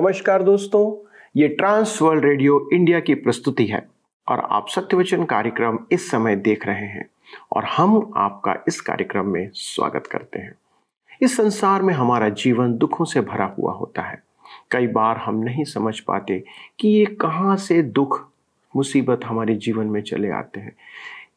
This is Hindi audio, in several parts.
नमस्कार दोस्तों, ये ट्रांस वर्ल्ड रेडियो इंडिया की प्रस्तुति है और आप सत्यवचन कार्यक्रम इस समय देख रहे हैं और हम आपका इस कार्यक्रम में स्वागत करते हैं। इस संसार में हमारा जीवन दुखों से भरा हुआ होता है। कई बार हम नहीं समझ पाते कि ये कहाँ से दुख, मुसीबत हमारे जीवन में चले आते हैं।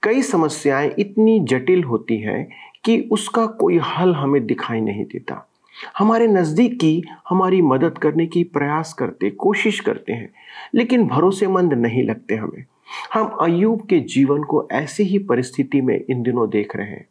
कई समस्याएँ इतनी जटिल होती हैं कि उसका कोई हल हमें दिखाई नहीं देता। हमारे नज़दीक की हमारी मदद करने की प्रयास करते, कोशिश करते हैं, लेकिन भरोसेमंद नहीं लगते हमें। हम अयूब के जीवन को ऐसी ही परिस्थिति में इन दिनों देख रहे हैं।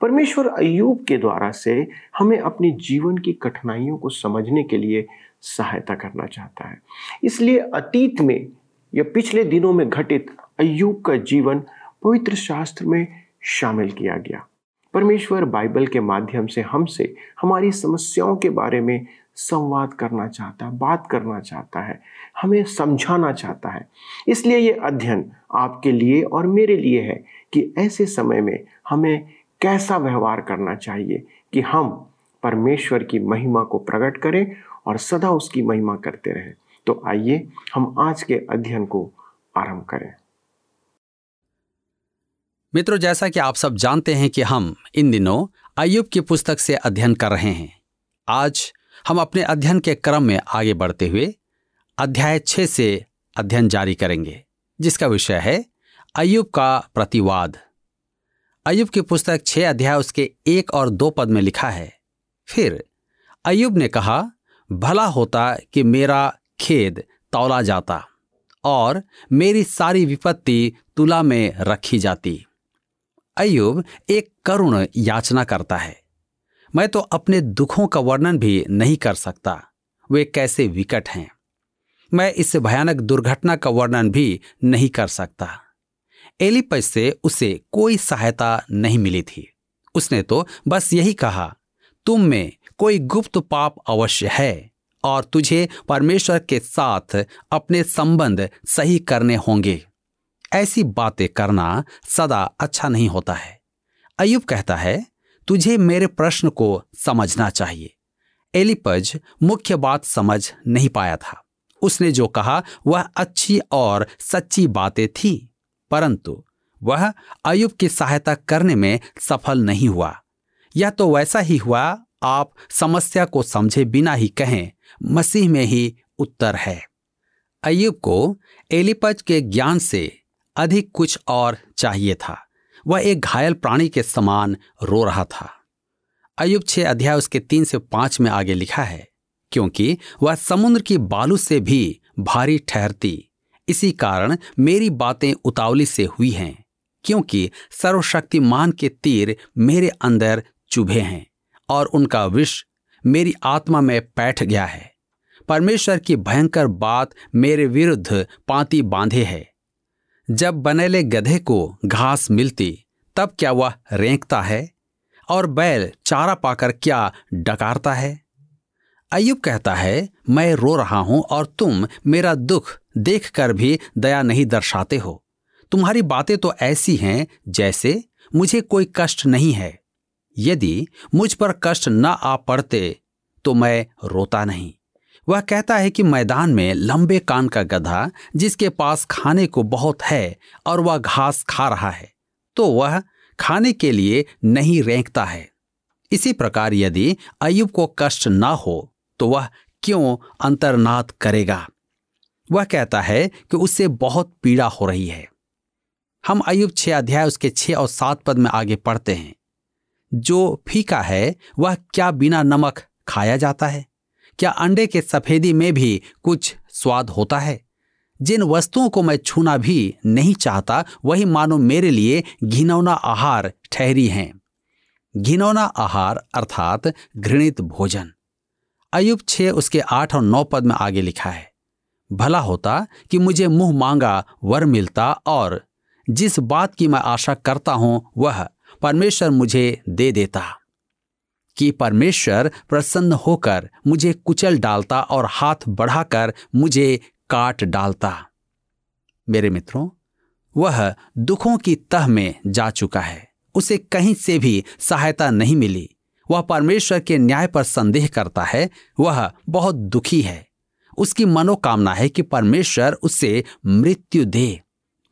परमेश्वर अयूब के द्वारा से हमें अपने जीवन की कठिनाइयों को समझने के लिए सहायता करना चाहता है। इसलिए अतीत में या पिछले दिनों में घटित अयूब का जीवन पवित्र शास्त्र में शामिल किया गया। परमेश्वर बाइबल के माध्यम से हमसे हमारी समस्याओं के बारे में संवाद करना चाहता है बात करना चाहता है, हमें समझाना चाहता है। इसलिए ये अध्ययन आपके लिए और मेरे लिए है कि ऐसे समय में हमें कैसा व्यवहार करना चाहिए कि हम परमेश्वर की महिमा को प्रकट करें और सदा उसकी महिमा करते रहें। तो आइए हम आज के अध्ययन को आरंभ करें। मित्रों, जैसा कि आप सब जानते हैं कि हम इन दिनों अयुब की पुस्तक से अध्ययन कर रहे हैं। आज हम अपने अध्ययन के क्रम में आगे बढ़ते हुए अध्याय छ से अध्ययन जारी करेंगे, जिसका विषय है अयुब का प्रतिवाद। अयुब की पुस्तक छह अध्याय उसके एक और दो पद में लिखा है। फिर अयुब ने कहा, भला होता कि मेरा खेद तौला जाता और मेरी सारी विपत्ति तुला में रखी जाती। अयुब एक करुण याचना करता है। मैं तो अपने दुखों का वर्णन भी नहीं कर सकता। वे कैसे विकट हैं। मैं इस भयानक दुर्घटना का वर्णन भी नहीं कर सकता। एलिपस से उसे कोई सहायता नहीं मिली थी। उसने तो बस यही कहा, तुम में कोई गुप्त पाप अवश्य है और तुझे परमेश्वर के साथ अपने संबंध सही करने होंगे। ऐसी बातें करना सदा अच्छा नहीं होता है। अयुब कहता है, तुझे मेरे प्रश्न को समझना चाहिए। एलिपज मुख्य बात समझ नहीं पाया था। उसने जो कहा, वह अच्छी और सच्ची बातें थी, परंतु वह अयुब की सहायता करने में सफल नहीं हुआ। यह तो वैसा ही हुआ, आप समस्या को समझे बिना ही कहें, मसीह में ही उत्तर है। अयुब को एलिपज के ज्ञान से अधिक कुछ और चाहिए था। वह एक घायल प्राणी के समान रो रहा था। अयुब छह अध्याय उसके तीन से पाँच में आगे लिखा है, क्योंकि वह समुद्र की बालू से भी भारी ठहरती। इसी कारण मेरी बातें उतावली से हुई हैं, क्योंकि सर्वशक्तिमान के तीर मेरे अंदर चुभे हैं और उनका विष मेरी आत्मा में बैठ गया है। परमेश्वर की भयंकर बात मेरे विरुद्ध पांति बांधे है। जब बनेले गधे को घास मिलती, तब क्या वह रेंकता है? और बैल चारा पाकर क्या डकारता है? अयुब कहता है, मैं रो रहा हूँ और तुम मेरा दुख देखकर भी दया नहीं दर्शाते हो। तुम्हारी बातें तो ऐसी हैं जैसे मुझे कोई कष्ट नहीं है। यदि मुझ पर कष्ट न आ पड़ते तो मैं रोता नहीं। वह कहता है कि मैदान में लंबे कान का गधा, जिसके पास खाने को बहुत है और वह घास खा रहा है तो वह खाने के लिए नहीं रेंकता है। इसी प्रकार यदि अयुब को कष्ट ना हो तो वह क्यों अंतर्नाद करेगा? वह कहता है कि उससे बहुत पीड़ा हो रही है। हम अयुब छह अध्याय उसके छह और सात पद में आगे पढ़ते हैं। जो फीका है, वह क्या बिना नमक खाया जाता है? क्या अंडे के सफेदी में भी कुछ स्वाद होता है? जिन वस्तुओं को मैं छूना भी नहीं चाहता, वही मानो मेरे लिए घिनौना आहार ठहरी हैं। घिनौना आहार अर्थात घृणित भोजन। अयुब छे उसके आठ और नौ पद में आगे लिखा है। भला होता कि मुझे मुँह मांगा, वर मिलता और जिस बात की मैं आशा करता हूँ, वह परमेश्वर मुझे दे देता। कि परमेश्वर प्रसन्न होकर मुझे कुचल डालता और हाथ बढ़ाकर मुझे काट डालता। मेरे मित्रों, वह दुखों की तह में जा चुका है। उसे कहीं से भी सहायता नहीं मिली। वह परमेश्वर के न्याय पर संदेह करता है। वह बहुत दुखी है। उसकी मनोकामना है कि परमेश्वर उसे मृत्यु दे,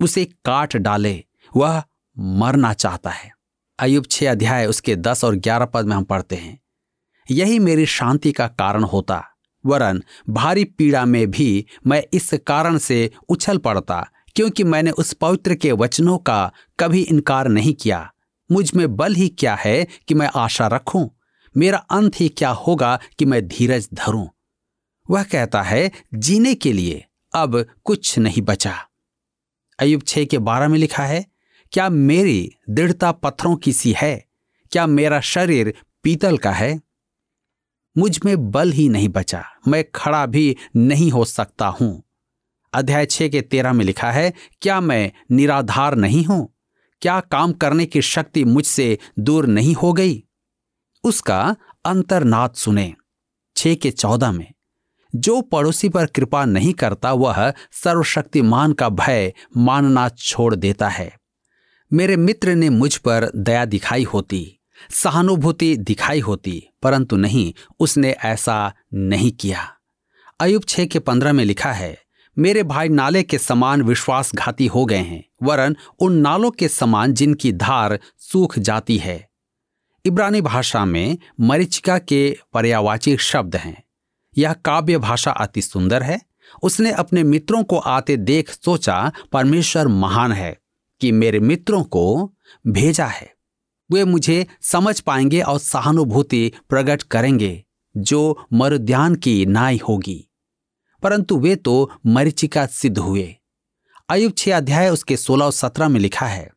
उसे काट डाले। वह मरना चाहता है। अयुब छह अध्याय उसके दस और ग्यारह पद में हम पढ़ते हैं। यही मेरी शांति का कारण होता, वरन भारी पीड़ा में भी मैं इस कारण से उछल पड़ता, क्योंकि मैंने उस पवित्र के वचनों का कभी इनकार नहीं किया। मुझमें बल ही क्या है कि मैं आशा रखूँ? मेरा अंत ही क्या होगा कि मैं धीरज धरूं? वह कहता है, जीने के लिए अब कुछ नहीं बचा। अयुब छह के बारह में लिखा है क्या मेरी दृढ़ता पत्थरों की सी है? क्या मेरा शरीर पीतल का है? मुझमें बल ही नहीं बचा। मैं खड़ा भी नहीं हो सकता हूँ। अध्याय छह के तेरह में लिखा है, क्या मैं निराधार नहीं हूँ? क्या काम करने की शक्ति मुझसे दूर नहीं हो गई? उसका अंतरनाद सुने। छह के चौदह में, जो पड़ोसी पर कृपा नहीं करता, वह सर्वशक्तिमान का भय मानना छोड़ देता है। मेरे मित्र ने मुझ पर दया दिखाई होती, सहानुभूति दिखाई होती, परंतु नहीं, उसने ऐसा नहीं किया। अयुब छह के पंद्रह में लिखा है, मेरे भाई नाले के समान विश्वासघाती हो गए हैं, वरन उन नालों के समान जिनकी धार सूख जाती है। इब्रानी भाषा में मरीचिका के पर्यावाची शब्द हैं। यह काव्य भाषा अति सुंदर है, उसने अपने मित्रों को आते देख सोचा, परमेश्वर महान है। कि मेरे मित्रों को भेजा है। वे मुझे समझ पाएँगे और सहानुभूति प्रकट करेंगे, जो मरुद्यान की नाई होगी। परंतु वे तो मरीचिका सिद्ध हुए। अयुब छह अध्याय उसके सोलह और सत्रह में लिखा है,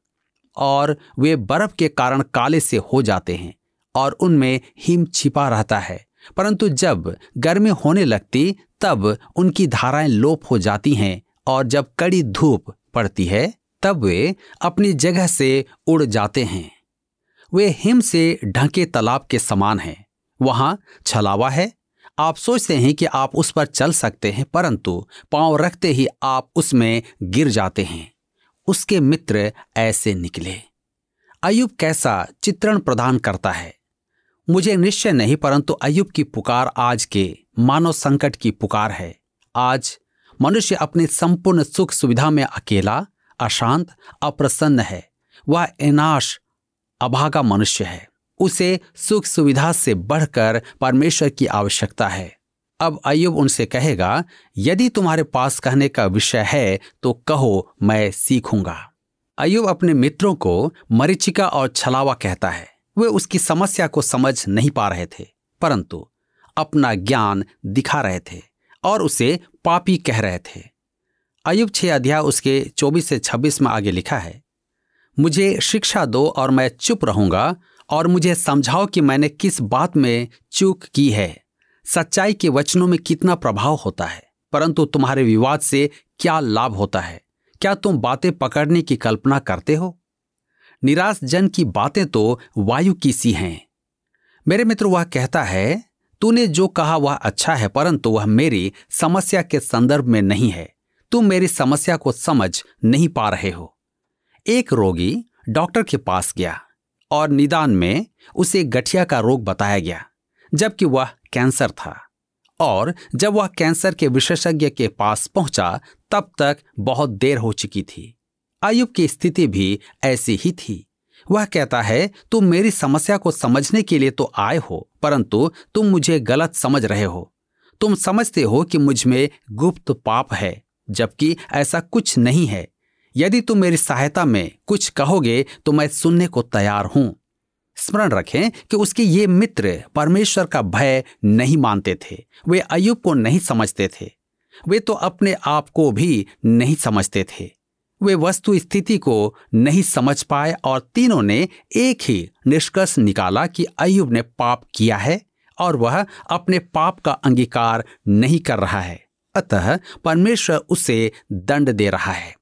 और वे बर्फ़ के कारण काले से हो जाते हैं, और उनमें हिम छिपा रहता है। परंतु जब गर्मी होने लगती, तब उनकी धाराएँ लोप हो जाती हैं, और जब कड़ी धूप पड़ती है तब वे अपनी जगह से उड़ जाते हैं। वे हिम से ढके तालाब के समान हैं। वहाँ छलावा है। आप सोचते हैं कि आप उस पर चल सकते हैं, परंतु पाँव रखते ही आप उसमें गिर जाते हैं। उसके मित्र ऐसे निकले। अयुब कैसा चित्रण प्रदान करता है। मुझे निश्चय नहीं, परंतु अयुब की पुकार आज के मानव संकट की पुकार है। आज मनुष्य अपने संपूर्ण सुख सुविधा में अकेला अशांत, अप्रसन्न है। वह एनाश अभागा मनुष्य है। उसे सुख सुविधा से बढ़कर परमेश्वर की आवश्यकता है। अब अयुब उनसे कहेगा, यदि तुम्हारे पास कहने का विषय है तो कहो, मैं सीखूँगा। अयुब अपने मित्रों को मरीचिका और छलावा कहता है। वे उसकी समस्या को समझ नहीं पा रहे थे, परंतु अपना ज्ञान दिखा रहे थे और उसे पापी कह रहे थे। अयुब छह अध्याय उसके 24 से 26 में आगे लिखा है, मुझे शिक्षा दो और मैं चुप रहूँगा और मुझे समझाओ कि मैंने किस बात में चूक की है। सच्चाई के वचनों में कितना प्रभाव होता है, परंतु तुम्हारे विवाद से क्या लाभ होता है? क्या तुम बातें पकड़ने की कल्पना करते हो? निराश जन की बातें तो वायु की सी हैं। मेरे मित्र वह कहता है, तूने जो कहा वह अच्छा है, परंतु वह मेरी समस्या के संदर्भ में नहीं है। तुम मेरी समस्या को समझ नहीं पा रहे हो। एक रोगी डॉक्टर के पास गया और निदान में उसे गठिया का रोग बताया गया, जबकि वह कैंसर था। और जब वह कैंसर के विशेषज्ञ के पास पहुँचा, तब तक बहुत देर हो चुकी थी। आयुब की स्थिति भी ऐसी ही थी। वह कहता है, तुम मेरी समस्या को समझने के लिए तो आए हो, परंतु तुम मुझे गलत समझ रहे हो। तुम समझते हो कि मुझमें गुप्त पाप है जबकि ऐसा कुछ नहीं है। यदि तुम मेरी सहायता में कुछ कहोगे तो मैं सुनने को तैयार हूँ। स्मरण रखें कि उसके ये मित्र परमेश्वर का भय नहीं मानते थे। वे अयुब को नहीं समझते थे। वे तो अपने आप को भी नहीं समझते थे। वे वस्तु स्थिति को नहीं समझ पाए और तीनों ने एक ही निष्कर्ष निकाला कि अयुब ने पाप किया है और वह अपने पाप का अंगीकार नहीं कर रहा है। अतः परमेश्वर उसे दंड दे रहा है।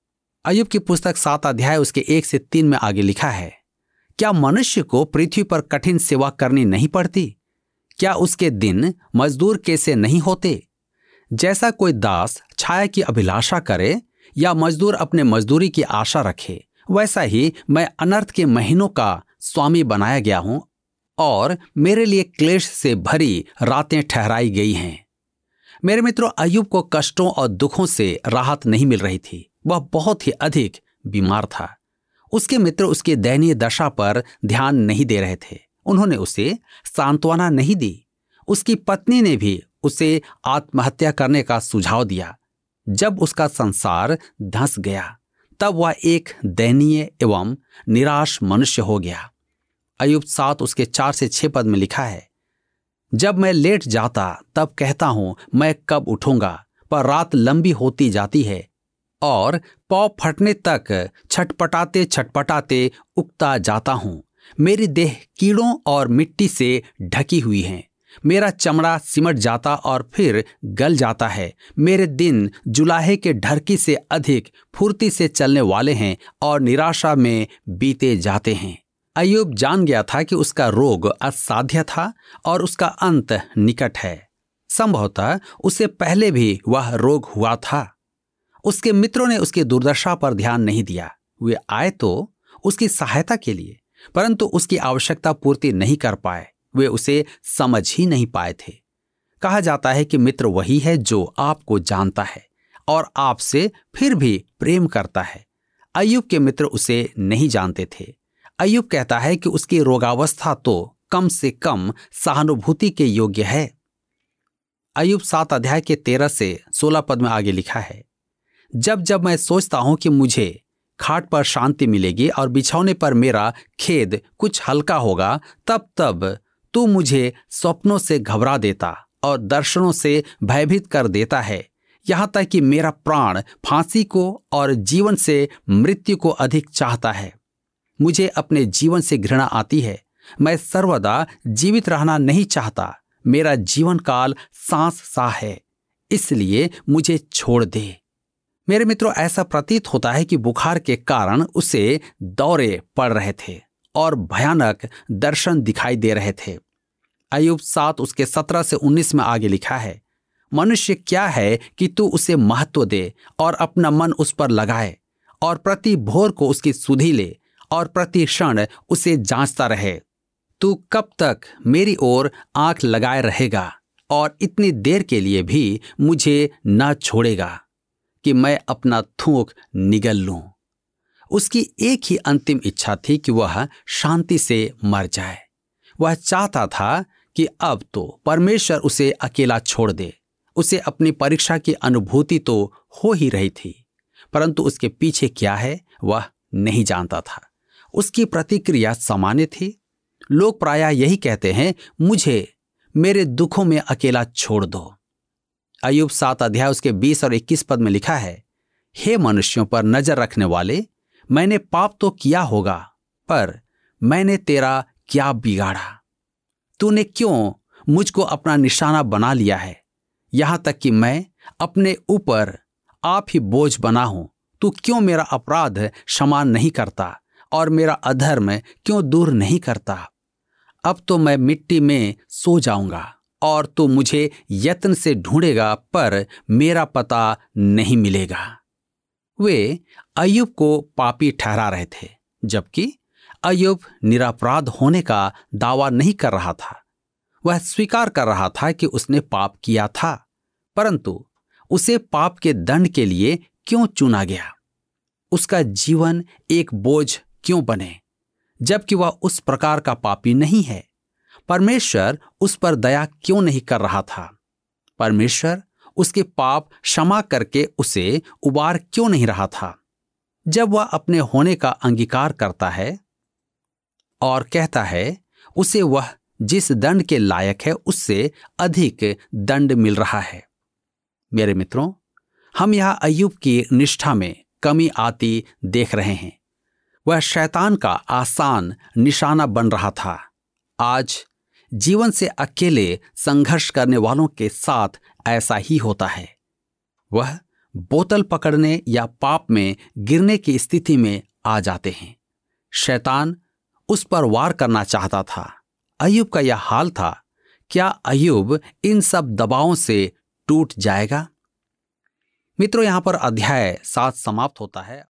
अयुब की पुस्तक सात अध्याय उसके एक से तीन में आगे लिखा है, क्या मनुष्य को पृथ्वी पर कठिन सेवा करनी नहीं पड़ती? क्या उसके दिन मजदूर कैसे नहीं होते? जैसा कोई दास छाया की अभिलाषा करे या मजदूर अपने मजदूरी की आशा रखे, वैसा ही मैं अनर्थ के महीनों का स्वामी बनाया गया हूँ और मेरे लिए क्लेश से भरी रातें ठहराई गई हैं। मेरे मित्रों अयुब को कष्टों और दुखों से राहत नहीं मिल रही थी। वह बहुत ही अधिक बीमार था। उसके मित्र उसकी दयनीय दशा पर ध्यान नहीं दे रहे थे। उन्होंने उसे सांत्वना नहीं दी। उसकी पत्नी ने भी उसे आत्महत्या करने का सुझाव दिया। जब उसका संसार धंस गया, तब वह एक दयनीय एवं निराश मनुष्य हो गया। अयुब सात उसके चार से छह पद में लिखा है जब मैं लेट जाता, तब कहता हूँ, मैं कब उठूँगा? पर रात लंबी होती जाती है। और पौ फटने तक छटपटाते छटपटाते उगता जाता हूँ। मेरी देह कीड़ों और मिट्टी से ढकी हुई है। मेरा चमड़ा सिमट जाता और फिर गल जाता है। मेरे दिन जुलाहे के ढरकी से अधिक फुर्ती से चलने वाले हैं और निराशा में बीते जाते हैं। अयुब जान गया था कि उसका रोग असाध्य था और उसका अंत निकट है। संभवतः उसे पहले भी वह रोग हुआ था। उसके मित्रों ने उसकी दुर्दशा पर ध्यान नहीं दिया। वे आए तो उसकी सहायता के लिए, परंतु उसकी आवश्यकता पूर्ति नहीं कर पाए। वे उसे समझ ही नहीं पाए थे। कहा जाता है कि मित्र वही है जो आपको जानता है और आपसे फिर भी प्रेम करता है। अयुब के मित्र उसे नहीं जानते थे। अयुब कहता है कि उसकी रोगावस्था तो कम से कम सहानुभूति के योग्य है। अयुब सात अध्याय के तेरह से सोलह पद में आगे लिखा है, जब जब मैं सोचता हूँ कि मुझे खाट पर शांति मिलेगी और बिछौने पर मेरा खेद कुछ हल्का होगा, तब तब तू मुझे स्वप्नों से घबरा देता और दर्शनों से भयभीत कर देता है। यहाँ तक कि मेरा प्राण फांसी को और जीवन से मृत्यु को अधिक चाहता है। मुझे अपने जीवन से घृणा आती है। मैं सर्वदा जीवित रहना नहीं चाहता। मेरा जीवन काल सांस सा है, इसलिए मुझे छोड़ दे। मेरे मित्रों, ऐसा प्रतीत होता है कि बुखार के कारण उसे दौरे पड़ रहे थे और भयानक दर्शन दिखाई दे रहे थे। अयुब सात उसके सत्रह से उन्नीस में आगे लिखा है, मनुष्य क्या है कि तू उसे महत्व दे और अपना मन उस पर लगाए और प्रति भोर को उसकी सुधी ले और प्रति क्षण उसे जांचता रहे। तू कब तक मेरी ओर आँख लगाए रहेगा और इतनी देर के लिए भी मुझे न छोड़ेगा कि मैं अपना थूक निगल लूँ। उसकी एक ही अंतिम इच्छा थी कि वह शांति से मर जाए। वह चाहता था कि अब तो परमेश्वर उसे अकेला छोड़ दे। उसे अपनी परीक्षा की अनुभूति तो हो ही रही थी, परंतु उसके पीछे क्या है वह नहीं जानता था। उसकी प्रतिक्रिया सामान्य थी। लोग प्राय यही कहते हैं, मुझे, मेरे दुखों में अकेला छोड़ दो। अयुब सात अध्याय उसके बीस और इक्कीस पद में लिखा है, हे मनुष्यों पर नज़र रखने वाले, मैंने पाप तो किया होगा, पर मैंने तेरा क्या बिगाड़ा? तूने क्यों मुझको अपना निशाना बना लिया है? यहाँ तक कि मैं अपने ऊपर आप ही बोझ बना हूँ। तू क्यों मेरा अपराध क्षमा नहीं करता? और मेरा अधर्म क्यों दूर नहीं करता? अब तो मैं मिट्टी में सो जाऊँगा और तो मुझे यत्न से ढूंढेगा, पर मेरा पता नहीं मिलेगा। वे अयुब को पापी ठहरा रहे थे, जबकि अयुब निरापराध होने का दावा नहीं कर रहा था। वह स्वीकार कर रहा था कि उसने पाप किया था, परंतु उसे पाप के दंड के लिए क्यों चुना गया? उसका जीवन एक बोझ क्यों बने? जबकि वह उस प्रकार का पापी नहीं है। परमेश्वर उस पर दया क्यों नहीं कर रहा था? परमेश्वर उसके पाप क्षमा करके उसे उबार क्यों नहीं रहा था? जब वह अपने होने का अंगीकार करता है और कहता है, उसे वह जिस दंड के लायक है, उससे अधिक दंड मिल रहा है। मेरे मित्रों, हम यहाँ अयुब की निष्ठा में कमी आती देख रहे हैं। वह शैतान का आसान निशाना बन रहा था। आज जीवन से अकेले संघर्ष करने वालों के साथ ऐसा ही होता है। वह बोतल पकड़ने या पाप में गिरने की स्थिति में आ जाते हैं। शैतान उस पर वार करना चाहता था। अयुब का यह हाल था, क्या अयुब इन सब दबावों से टूट जाएगा? मित्रों, यहाँ पर अध्याय सात समाप्त होता है।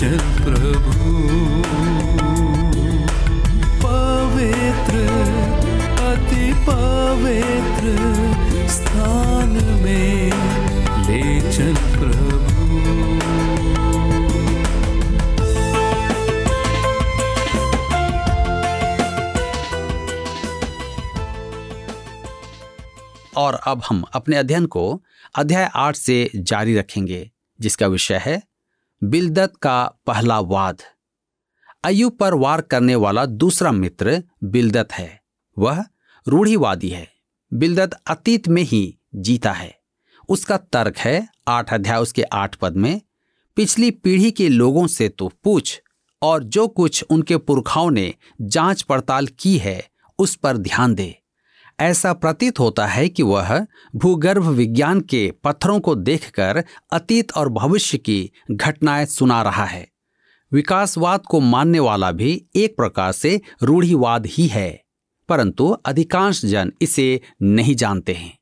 चल प्रभु। पवित्र, अति पवित्र स्थान में ले चल प्रभु। और अब हम अपने अध्ययन को अध्याय आठ से जारी रखेंगे, जिसका विषय है बिलदत का पहला वाद। अयुब पर वार करने वाला दूसरा मित्र बिलदत है। वह रूढ़ीवादी है। बिलदत अतीत में ही जीता है। उसका तर्क है आठ अध्याय उसके आठ पद में, पिछली पीढ़ी के लोगों से तो पूछ और जो कुछ उनके पुरखाओं ने जाँच पड़ताल की है उस पर ध्यान दे। ऐसा प्रतीत होता है कि वह भूगर्भ विज्ञान के पत्थरों को देखकर अतीत और भविष्य की घटनाएँ सुना रहा है। विकासवाद को मानने वाला भी एक प्रकार से रूढ़िवाद ही है, परंतु अधिकांश जन इसे नहीं जानते हैं।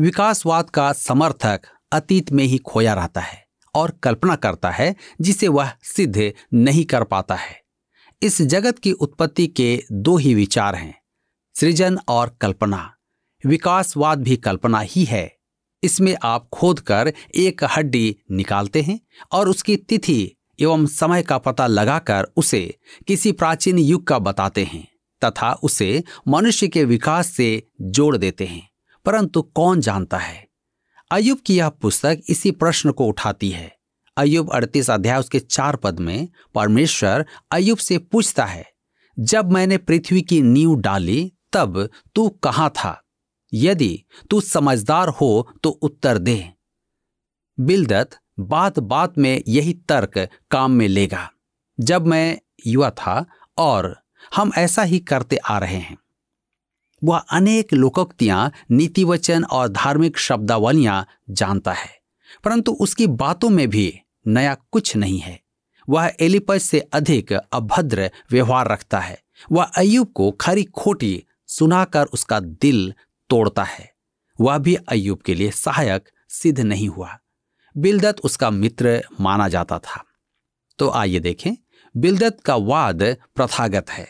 विकासवाद का समर्थक अतीत में ही खोया रहता है और कल्पना करता है जिसे वह सिद्ध नहीं कर पाता है। इस जगत की उत्पत्ति के दो ही विचार हैं। सृजन और कल्पना। विकासवाद भी कल्पना ही है। इसमें आप खोद कर एक हड्डी निकालते हैं और उसकी तिथि एवं समय का पता लगाकर उसे किसी प्राचीन युग का बताते हैं तथा उसे मनुष्य के विकास से जोड़ देते हैं। परंतु कौन जानता है? अयुब की यह पुस्तक इसी प्रश्न को उठाती है। अयुब अड़तीस अध्याय उसके चार पद में परमेश्वर अयुब से पूछता है, जब मैंने पृथ्वी की नींव डाली तब तू कहाँ था? यदि तू समझदार हो तो उत्तर दे। बिलदत बात बात में यही तर्क काम में लेगा। जब मैं युवा था और हम ऐसा ही करते आ रहे हैं। वह अनेक लोकोक्तियाँ, नीतिवचन और धार्मिक शब्दावलियाँ जानता है, परंतु उसकी बातों में भी नया कुछ नहीं है। वह एलिपस से अधिक अभद्र व्यवहार रखता है। वह अयुब को खरी खोटी सुनाकर उसका दिल तोड़ता है। वह भी अयुब के लिए सहायक सिद्ध नहीं हुआ। बिलदत उसका मित्र माना जाता था। तो आइए देखें, बिलदत का वाद प्रथागत है।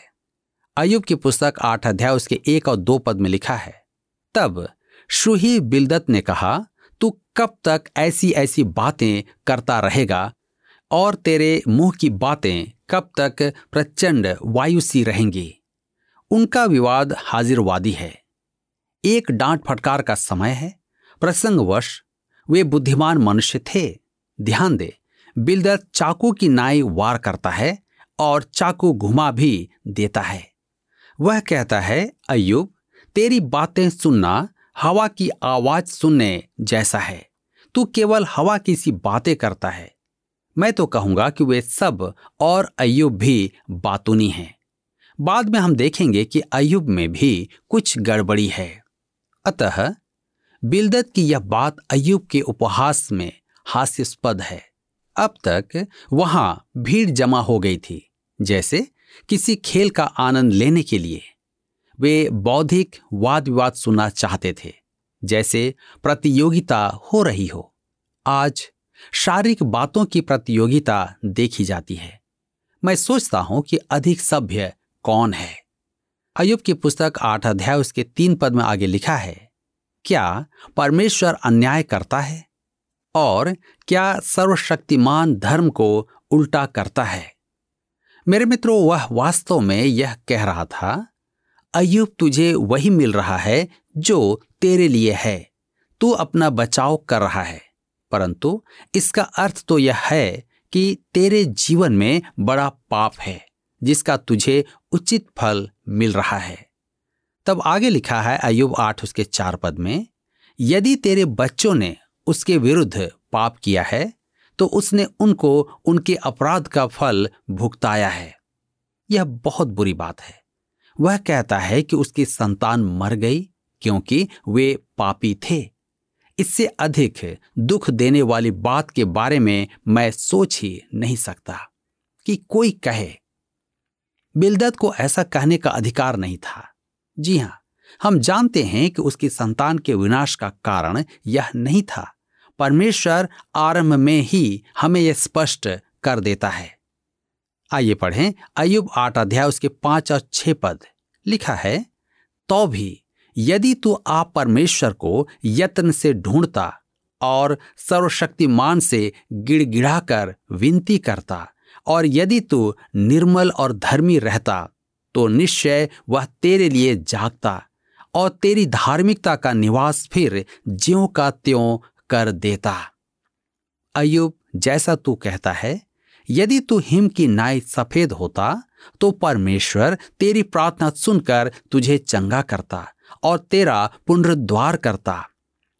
अयुब की पुस्तक आठ अध्याय उसके एक और दो पद में लिखा है। तब शुही बिलदत ने कहा, तू कब तक ऐसी ऐसी बातें करता रहेगा और तेरे मुँह की बातें कब तक प्रचंड वायु सी रहेंगी? उनका विवाद हाजिरवादी है। एक डांट फटकार का समय है। प्रसंगवश, वे बुद्धिमान मनुष्य थे। ध्यान दे बिलदत चाकू की नाई वार करता है और चाकू घुमा भी देता है। वह कहता है अयुब तेरी बातें सुनना हवा की आवाज़ सुनने जैसा है। तू केवल हवा की सी बातें करता है। मैं तो कहूँगा कि वे सब और अयुब भी बातूनी हैं। बाद में हम देखेंगे कि अयुब में भी कुछ गड़बड़ी है। अतः बिलदत की यह बात अयुब के उपहास में हास्यास्पद है। अब तक वहाँ भीड़ जमा हो गई थी, जैसे किसी खेल का आनंद लेने के लिए। वे बौद्धिक वाद विवाद सुनना चाहते थे, जैसे प्रतियोगिता हो रही हो। आज शारीरिक बातों की प्रतियोगिता देखी जाती है। मैं सोचता हूँ कि अधिक सभ्य कौन है? अयुब की पुस्तक आठ अध्याय उसके तीन पद में आगे लिखा है, क्या परमेश्वर अन्याय करता है? और क्या सर्वशक्तिमान धर्म को उल्टा करता है? मेरे मित्रों, वह वास्तव में यह कह रहा था अयुब तुझे वही मिल रहा है जो तेरे लिए है, तू अपना बचाव कर रहा है। परंतु इसका अर्थ तो यह है कि तेरे जीवन में बड़ा पाप है। जिसका तुझे उचित फल मिल रहा है। तब आगे लिखा है अयुब आठ उसके चार पद में, यदि तेरे बच्चों ने उसके विरुद्ध पाप किया है तो उसने उनको उनके अपराध का फल भुगताया है। यह बहुत बुरी बात है। वह कहता है कि उसकी संतान मर गई क्योंकि वे पापी थे। इससे अधिक दुख देने वाली बात के बारे में मैं सोच ही नहीं सकता कि कोई कहे बिलदत को ऐसा कहने का अधिकार नहीं था। जी हाँ, हम जानते हैं कि उसकी संतान के विनाश का कारण यह नहीं था। परमेश्वर आरंभ में ही हमें यह स्पष्ट कर देता है। आइए पढ़ें अयुब आठ अध्याय उसके पाँच और छह पद। लिखा है तो भी यदि तू आप परमेश्वर को यत्न से ढूंढता और सर्वशक्तिमान से गिड़गिड़ा कर विनती करता और यदि तू निर्मल और धर्मी रहता तो निश्चय वह तेरे लिए जागता और तेरी धार्मिकता का निवास फिर ज्यो का त्यों कर देता। अयुब जैसा तू कहता है, यदि तू हिम की नाई सफ़ेद होता तो परमेश्वर तेरी प्रार्थना सुनकर तुझे चंगा करता और तेरा पुनरुद्वार करता।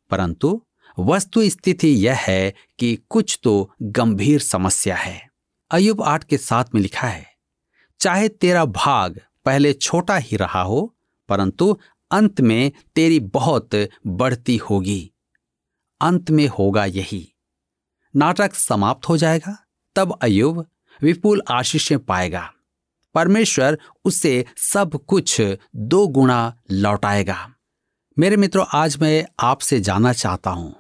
परंतु वस्तु स्थिति यह है कि कुछ तो गंभीर समस्या है। अयुब आठ के साथ में लिखा है, चाहे तेरा भाग पहले छोटा ही रहा हो, परंतु अंत में तेरी बहुत बढ़ती होगी। अंत में होगा यही। नाटक समाप्त हो जाएगा, तब अयुब विपुल आशीषें पाएगा। परमेश्वर उसे सब कुछ दो गुणा लौटाएगा। मेरे मित्रों, आज मैं आपसे जानना चाहता हूँ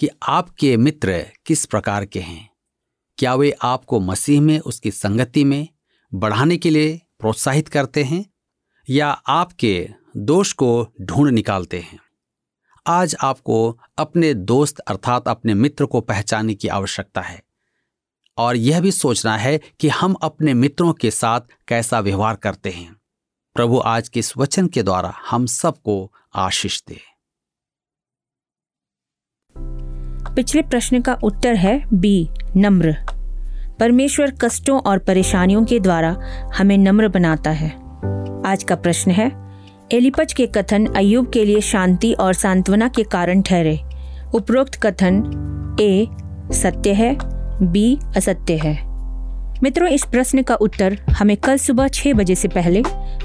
कि आपके मित्र किस प्रकार के हैं। क्या वे आपको मसीह में, उसकी संगति में बढ़ाने के लिए प्रोत्साहित करते हैं या आपके दोष को ढूंढ निकालते हैं? आज आपको अपने दोस्त अर्थात अपने मित्र को पहचानने की आवश्यकता है और यह भी सोचना है कि हम अपने मित्रों के साथ कैसा व्यवहार करते हैं। प्रभु आज के इस वचन के द्वारा हम सबको आशीष दे। पिछले प्रश्न का उत्तर है बी, नम्र। परमेश्वर कष्टों और परेशानियों के द्वारा हमें नम्र बनाता है। आज का प्रश्न है एलिपज के कथन अयुब के लिए शांति और सांत्वना के कारण ठहरे। उपरोक्त कथन, ए, सत्य है, बी, असत्य है। मित्रों, इस प्रश्न का उत्तर हमें कल सुबह छह बजे से पहले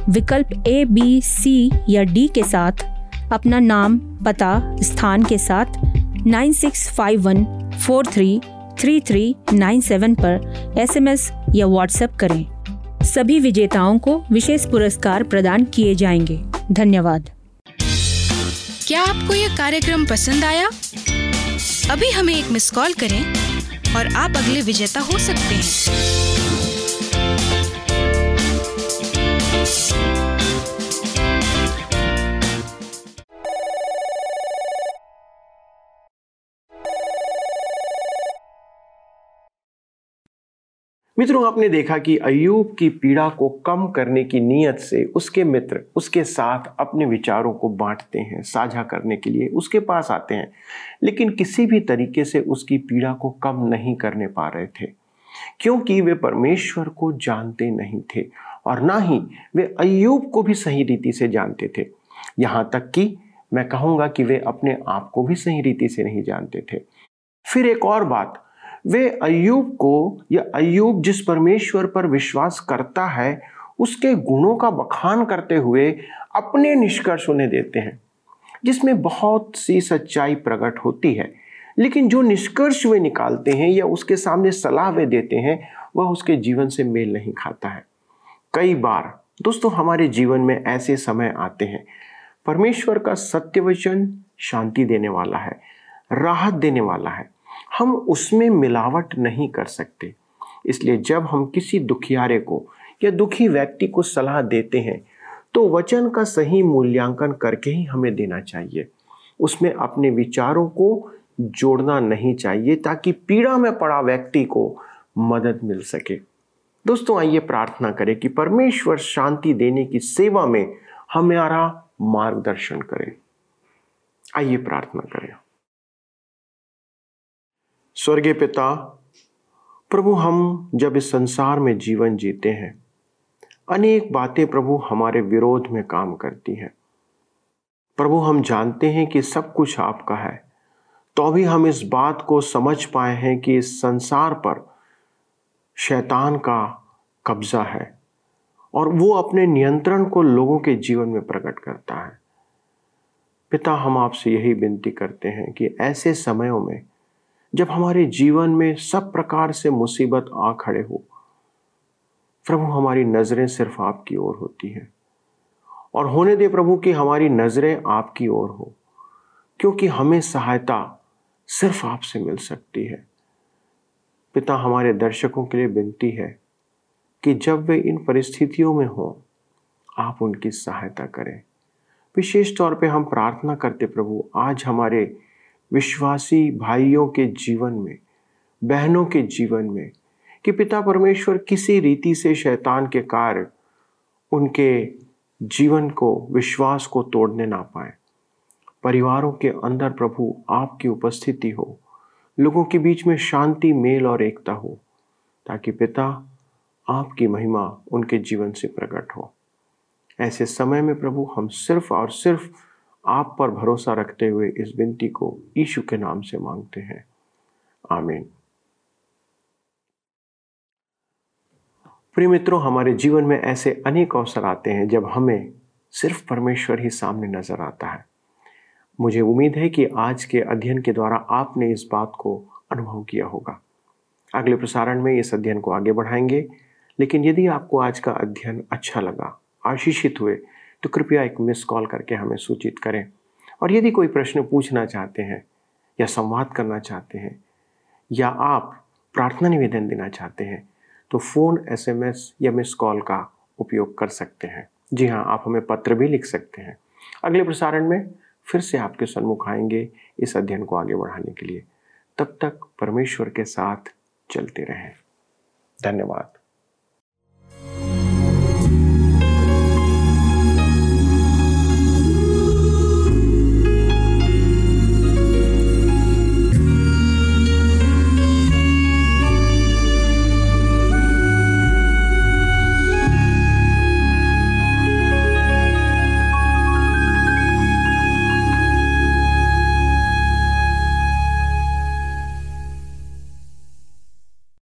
विकल्प ए, बी, सी या डी के साथ, अपना नाम, पता, स्थान के साथ nine six five one four three three three nine seven पर एसएमएस या व्हाट्सएप करें। सभी विजेताओं को विशेष पुरस्कार प्रदान किए जाएँगे। धन्यवाद। क्या आपको यह कार्यक्रम पसंद आया? अभी हमें एक मिस कॉल करें और आप अगले विजेता हो सकते हैं। मित्रों, आपने देखा कि अयूब की पीड़ा को कम करने की नीयत से उसके मित्र उसके साथ अपने विचारों को बांटते हैं, साझा करने के लिए उसके पास आते हैं। लेकिन किसी भी तरीके से उसकी पीड़ा को कम नहीं करने पा रहे थे, क्योंकि वे परमेश्वर को जानते नहीं थे और ना ही वे अयूब को भी सही रीति से जानते थे। यहाँ तक कि मैं कहूँगा कि वे अपने आप को भी सही रीति से नहीं जानते थे। फिर एक और बात वे अयुब को या अयुब जिस परमेश्वर पर विश्वास करता है, उसके गुणों का बखान करते हुए अपने निष्कर्ष उन्हें देते हैं, जिसमें बहुत सी सच्चाई प्रकट होती है। लेकिन जो निष्कर्ष वे निकालते हैं या उसके सामने सलाह वे देते हैं, वह उसके जीवन से मेल नहीं खाता है। कई बार, दोस्तों, हमारे जीवन में ऐसे समय आते हैं। परमेश्वर का सत्य वचन शांति देने वाला है, राहत देने वाला है। हम उसमें मिलावट नहीं कर सकते। इसलिए जब हम किसी दुखियारे को या दुखी व्यक्ति को सलाह देते हैं तो वचन का सही मूल्यांकन करके ही हमें देना चाहिए। उसमें अपने विचारों को जोड़ना नहीं चाहिए, ताकि पीड़ा में पड़ा व्यक्ति को मदद मिल सके। दोस्तों, आइए प्रार्थना करें कि परमेश्वर शांति देने की सेवा में हमारा मार्गदर्शन करें। आइए प्रार्थना करें। स्वर्गीय पिता, प्रभु हम जब इस संसार में जीवन जीते हैं, अनेक बातें प्रभु हमारे विरोध में काम करती हैं। प्रभु हम जानते हैं कि सब कुछ आपका है तो भी हम इस बात को समझ पाए हैं कि इस संसार पर शैतान का कब्जा है और वो अपने नियंत्रण को लोगों के जीवन में प्रकट करता है। पिता, हम आपसे यही विनती करते हैं कि ऐसे समयों में जब हमारे जीवन में सब प्रकार से मुसीबत आ खड़े हो, प्रभु हमारी नज़रें सिर्फ़ आपकी ओर होती हैं। और होने दे प्रभु कि हमारी नज़रें आपकी ओर हो, क्योंकि हमें सहायता सिर्फ़ आपसे मिल सकती है। पिता हमारे दर्शकों के लिए विनती है कि जब वे इन परिस्थितियों में हों, आप उनकी सहायता करें। विशेष तौर पे हम प्रार्थना करते प्रभु, आज हमारे विश्वासी भाइयों के जीवन में, बहनों के जीवन में, कि पिता परमेश्वर किसी रीति से शैतान के कार्य उनके जीवन को, विश्वास को तोड़ने ना पाए। परिवारों के अंदर प्रभु आपकी उपस्थिति हो, लोगों के बीच में शांति, मेल और एकता हो, ताकि पिता आपकी महिमा उनके जीवन से प्रकट हो। ऐसे समय में प्रभु हम सिर्फ़ और सिर्फ़ आप पर भरोसा रखते हुए इस विनती को यीशु के नाम से मांगते हैं। आमीन। प्रिय मित्रों, हमारे जीवन में ऐसे अनेक अवसर आते हैं जब हमें सिर्फ़ परमेश्वर ही सामने नज़र आता है। मुझे उम्मीद है कि आज के अध्ययन के द्वारा आपने इस बात को अनुभव किया होगा। अगले प्रसारण में इस अध्ययन को आगे बढ़ाएँगे, लेकिन यदि आपको आज का अध्ययन अच्छा लगा, आशीषित हुए तो कृपया एक मिस कॉल करके हमें सूचित करें। और यदि कोई प्रश्न पूछना चाहते हैं या संवाद करना चाहते हैं या आप प्रार्थना निवेदन देना चाहते हैं तो फ़ोन एसएमएस या मिस कॉल का उपयोग कर सकते हैं। जी हाँ आप हमें पत्र भी लिख सकते हैं। अगले प्रसारण में फिर से आपके सन्मुख आएँगे इस अध्ययन को आगे बढ़ाने के लिए। तब तक परमेश्वर के साथ चलते रहें। धन्यवाद।